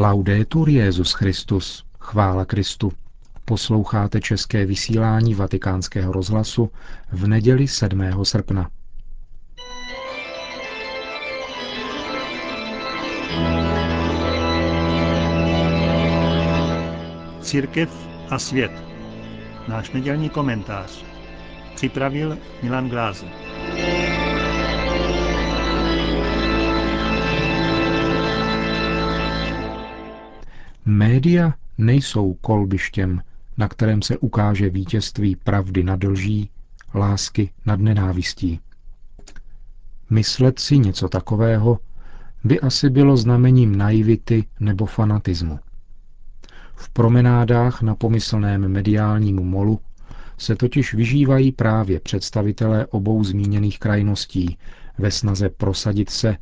Laudetur Jezus Christus, chvála Kristu. Posloucháte české vysílání Vatikánského rozhlasu v neděli 7. srpna. Církev a svět. Náš nedělní komentář. Připravil Milan Glázer. Média nejsou kolbištěm, na kterém se ukáže vítězství pravdy nad lží, lásky nad nenávistí. Myslet si něco takového by asi bylo znamením naivity nebo fanatismu. V promenádách na pomyslném mediálním molu se totiž vyžívají právě představitelé obou zmíněných krajností ve snaze prosadit se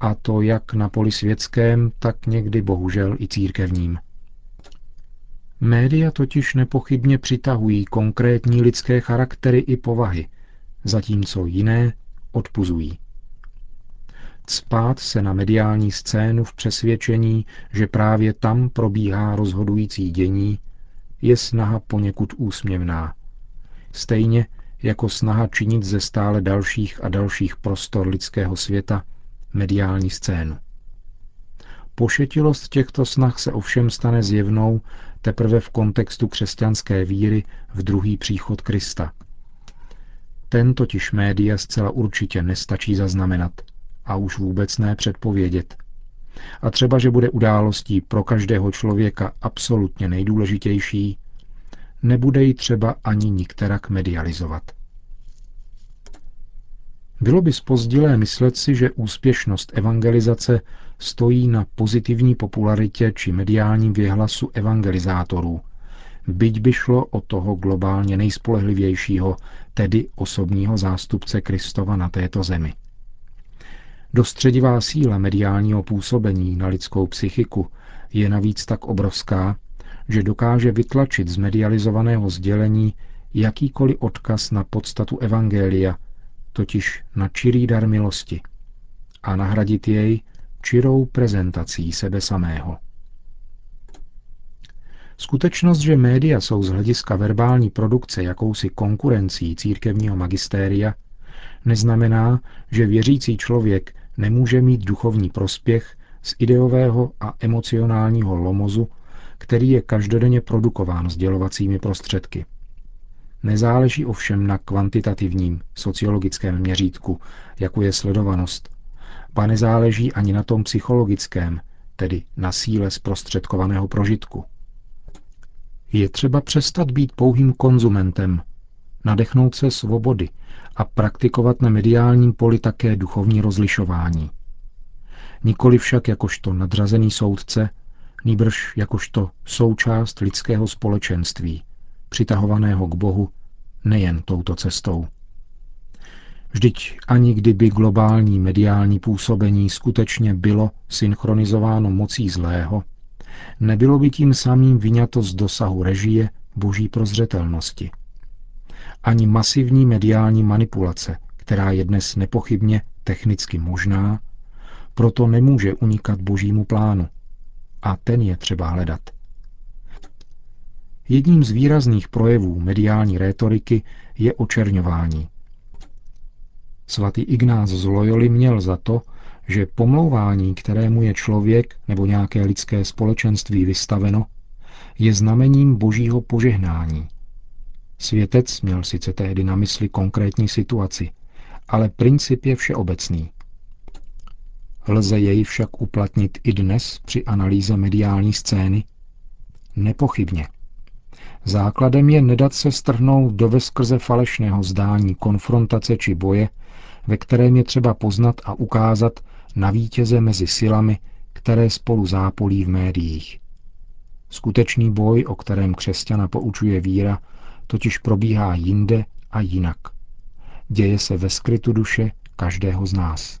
a to jak na poli světském, tak někdy bohužel i církevním. Média totiž nepochybně přitahují konkrétní lidské charaktery i povahy, zatímco jiné odpuzují. Cpát se na mediální scénu v přesvědčení, že právě tam probíhá rozhodující dění, je snaha poněkud úsměvná. Stejně jako snaha činit ze stále dalších a dalších prostor lidského světa mediální scénu. Pošetilost těchto snah se ovšem stane zjevnou teprve v kontextu křesťanské víry v druhý příchod Krista. Ten totiž média zcela určitě nestačí zaznamenat a už vůbec ne předpovědět. A třeba, že bude událostí pro každého člověka absolutně nejdůležitější, nebude ji třeba ani nikterak medializovat. Bylo by spozdilé myslet si, že úspěšnost evangelizace stojí na pozitivní popularitě či mediálním věhlasu evangelizátorů, byť by šlo o toho globálně nejspolehlivějšího, tedy osobního zástupce Kristova na této zemi. Dostředivá síla mediálního působení na lidskou psychiku je navíc tak obrovská, že dokáže vytlačit z medializovaného sdělení jakýkoliv odkaz na podstatu Evangelia, totiž na čirý dar milosti, a nahradit jej čirou prezentací sebe samého. Skutečnost, že média jsou z hlediska verbální produkce jakousi konkurencí církevního magistéria, neznamená, že věřící člověk nemůže mít duchovní prospěch z ideového a emocionálního lomozu, který je každodenně produkován sdělovacími prostředky. Nezáleží ovšem na kvantitativním sociologickém měřítku, jako je sledovanost, ba nezáleží ani na tom psychologickém, tedy na síle zprostředkovaného prožitku. Je třeba přestat být pouhým konzumentem, nadechnout se svobody a praktikovat na mediálním poli také duchovní rozlišování. Nikoli však jakožto nadřazený soudce, nýbrž jakožto součást lidského společenství, přitahovaného k Bohu nejen touto cestou. Vždyť ani kdyby globální mediální působení skutečně bylo synchronizováno mocí zlého, nebylo by tím samým vyňato z dosahu režie boží prozřetelnosti. Ani masivní mediální manipulace, která je dnes nepochybně technicky možná, proto nemůže unikat božímu plánu. A ten je třeba hledat. Jedním z výrazných projevů mediální rétoriky je očerňování, Svatý Ignác z Loyoli měl za to, že pomlouvání, kterému je člověk nebo nějaké lidské společenství vystaveno, je znamením božího požehnání. Světec měl sice tehdy na mysli konkrétní situaci, ale princip je všeobecný. Lze jej však uplatnit i dnes při analýze mediální scény? Nepochybně. Základem je nedat se strhnout do veskrze falešného zdání konfrontace či boje ve kterém je třeba poznat a ukázat na vítěze mezi silami, které spolu zápolí v médiích. Skutečný boj, o kterém křesťana poučuje víra, totiž probíhá jinde a jinak. Děje se ve skrytu duše každého z nás.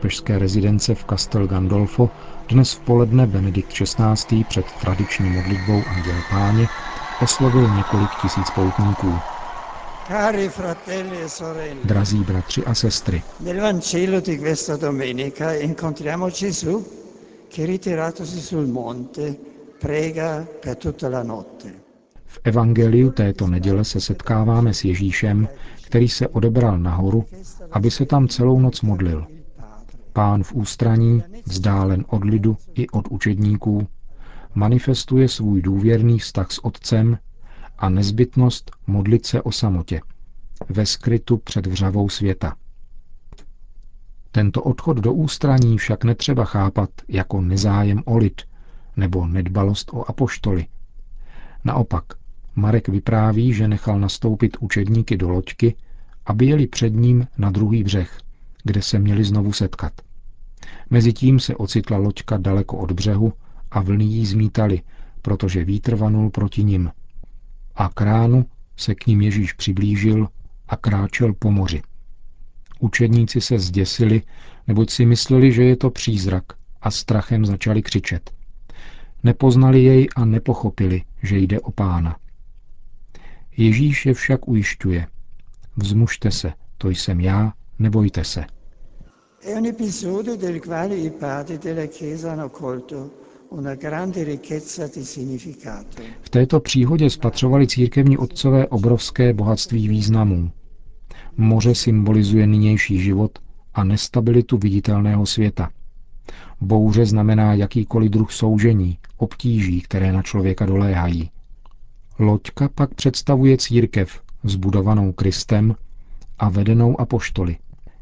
Papežské rezidence v Castel Gandolfo dnes v poledne Benedikt XVI. před tradiční modlitbou Anděl Páně oslovil několik tisíc poutníků. E Drazí bratři a sestry, nel Vangelo di questa domenica incontriamo Gesù che ritiratosi sul monte prega per tutta la notte. v evangeliu této neděle se setkáváme s Ježíšem, který se odebral nahoru, aby se tam celou noc modlil. Pán v ústraní, vzdálen od lidu i od učedníků, manifestuje svůj důvěrný vztah s Otcem a nezbytnost modlit se o samotě, ve skrytu před vřavou světa. Tento odchod do ústraní však netřeba chápat jako nezájem o lid nebo nedbalost o apoštoly. Naopak, Marek vypráví, že nechal nastoupit učedníky do loďky, aby jeli před ním na druhý břeh, kde se měli znovu setkat. Mezitím se ocitla loďka daleko od břehu a vlny jí zmítali, protože vítr vanul proti nim. A k ránu se k ním Ježíš přiblížil a kráčel po moři. Učedníci se zděsili, neboť si mysleli, že je to přízrak a strachem začali křičet. Nepoznali jej a nepochopili, že jde o pána. Ježíš je však ujišťuje. Vzmužte se, to jsem já, nebojte se. V této příhodě spatřovali církevní otcové obrovské bohatství významů. Moře symbolizuje nynější život a nestabilitu viditelného světa. Bouře znamená jakýkoliv druh soužení, obtíží, které na člověka doléhají. Loďka pak představuje církev, zbudovanou Kristem a vedenou apoštoly.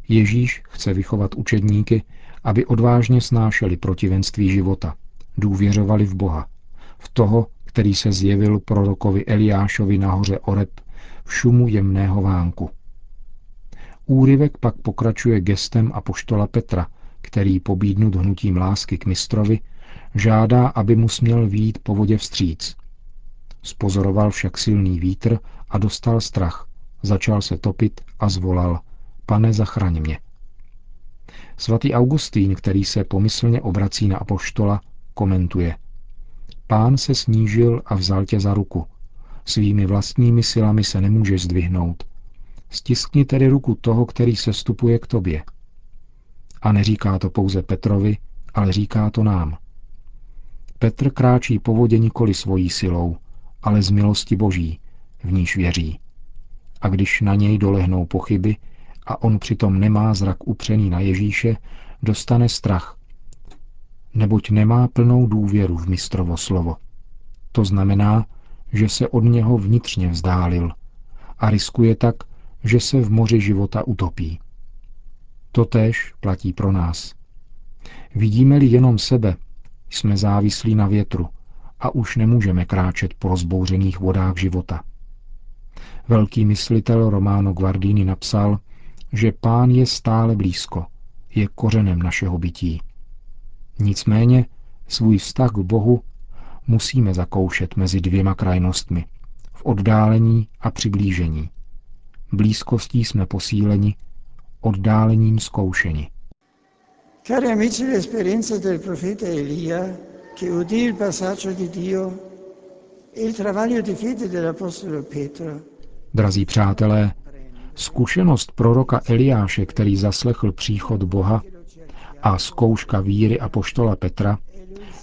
Ježíš chce vychovat učedníky, aby odvážně snášeli protivenství života, důvěřovali v Boha, v toho, který se zjevil prorokovi Eliášovi nahoře Oreb v šumu jemného vánku. Úryvek pak pokračuje gestem apoštola Petra, který pobídnut hnutím lásky k mistrovi žádá, aby mu směl výjít po vodě vstříc. Spozoroval však silný vítr a dostal strach. Začal se topit a zvolal, pane, zachraň mě. Svatý Augustín, který se pomyslně obrací na apoštola, komentuje. Pán se snížil a vzal tě za ruku. Svými vlastními silami se nemůžeš zdvihnout. Stiskni tedy ruku toho, který se stupuje k tobě. A neříká to pouze Petrovi, ale říká to nám. Petr kráčí po vodě nikoli svojí silou, ale z milosti Boží, v níž věří. A když na něj dolehnou pochyby a on přitom nemá zrak upřený na Ježíše, dostane strach, neboť nemá plnou důvěru v mistrovo slovo. To znamená, že se od něho vnitřně vzdálil a riskuje tak, že se v moři života utopí. Totéž platí pro nás. Vidíme-li jenom sebe, jsme závislí na větru a už nemůžeme kráčet po rozbouřených vodách života. Velký myslitel Romano Guardini napsal, že pán je stále blízko, je kořenem našeho bytí. Nicméně svůj vztah k Bohu musíme zakoušet mezi dvěma krajnostmi, v oddálení a přiblížení. Blízkostí jsme posíleni, oddálením zkoušeni. Cari amici, l'esperienza del profeta Elia, che udì il passaggio di Dio, il travaglio di fede dell'apostolo Pietro, Drazí přátelé, zkušenost proroka Eliáše, který zaslechl příchod Boha, a zkouška víry a poštola Petra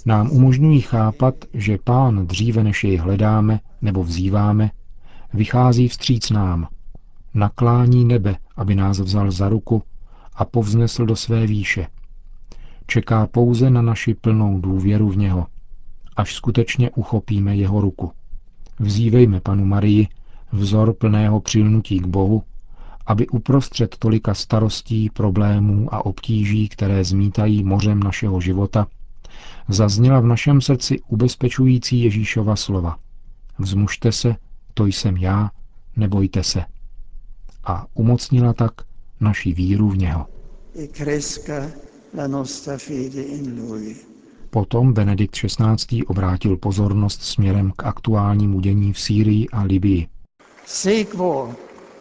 nám umožňují chápat, že pán dříve než jej hledáme nebo vzýváme, vychází vstříc nám, naklání nebe, aby nás vzal za ruku a povznesl do své výše. Čeká pouze na naši plnou důvěru v něho, až skutečně uchopíme jeho ruku. Vzívejme panu Marii, vzor plného přilnutí k Bohu, aby uprostřed tolika starostí, problémů a obtíží, které zmítají mořem našeho života, zazněla v našem srdci ubezpečující Ježíšova slova. Vzmužte se, to jsem já, nebojte se. A umocnila tak naši víru v něho. Potom Benedikt XVI. obrátil pozornost směrem k aktuálnímu dění v Sýrii a Libii.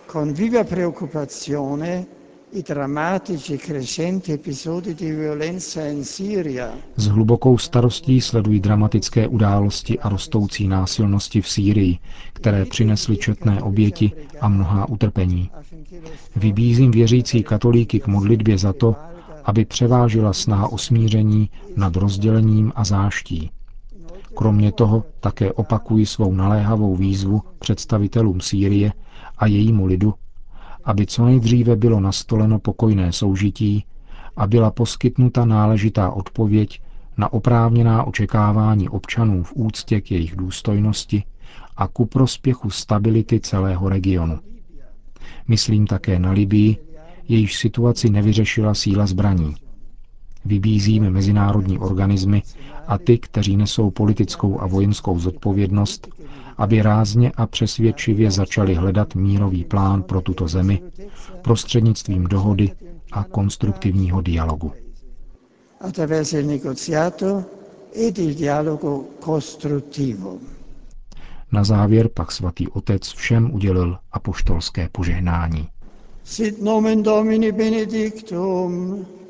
Con viva preoccupazione i drammatici crescenti episodi di violenza in Siria. S hlubokou starostí sledují dramatické události a rostoucí násilnosti v Sýrii, které přinesly četné oběti a mnohá utrpení. Vybízím věřící katolíky k modlitbě za to, aby převážila snaha o smíření nad rozdělením a záští. Kromě toho také opakuji svou naléhavou výzvu představitelům Sýrie a jejímu lidu, aby co nejdříve bylo nastoleno pokojné soužití a byla poskytnuta náležitá odpověď na oprávněná očekávání občanů v úctě k jejich důstojnosti a ku prospěchu stability celého regionu. Myslím také na Libii, jejíž situaci nevyřešila síla zbraní. Vybízíme mezinárodní organismy a ty, kteří nesou politickou a vojenskou zodpovědnost, aby rázně a přesvědčivě začali hledat mírový plán pro tuto zemi prostřednictvím dohody a konstruktivního dialogu. Na závěr pak svatý otec všem udělil apoštolské požehnání. Sit nomen Domini benedictum,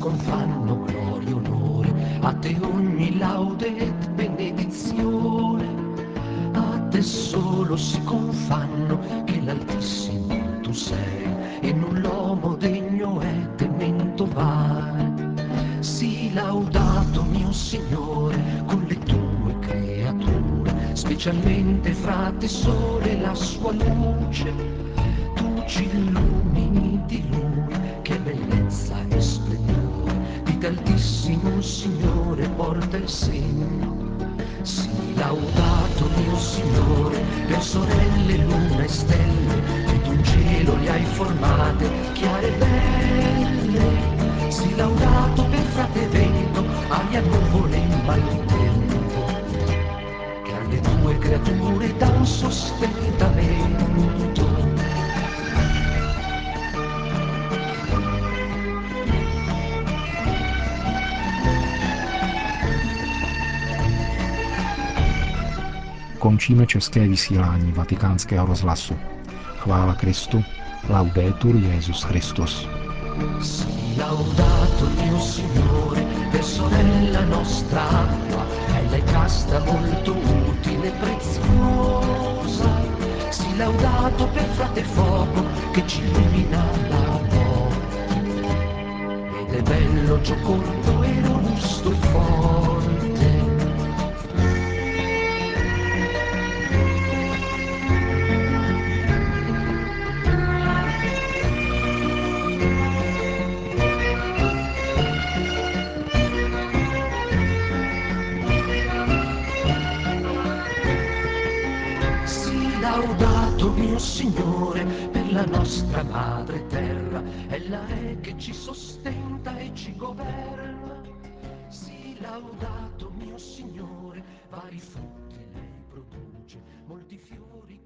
Si confanno gloria e onore, a te ogni laude et benedizione. A te solo si confanno che l'Altissimo tu sei, e non l'uomo degno è temento vai. Sii laudato mio Signore con le tue creature, specialmente fra te sole e la sua luce tu ci illumini di lui, che bellezza e t'altissimo Signore porta il segno. Sii laudato mio Signore, per sorelle, luna e stelle, che d'un cielo li hai formate, chiare e belle. Sii laudato per frate vento, aria nuvole in maltempo, che alle tue creature dà un sostentamento. Končíme české vysílání vatikánského rozhlasu. Chvála Kristu, laudetur Jezus Christus. Laudato Dio Signore, per sorella nostra acqua, bella e casta, molto utile e preziosa. Sii laudato per frate fuoco, che ci illumina la notte. Ed è bello, giocondo e robusto e forte. Signore per la nostra madre terra, ella è che ci sostenta e ci governa. Sii laudato mio Signore, vari frutti lei produce, molti fiori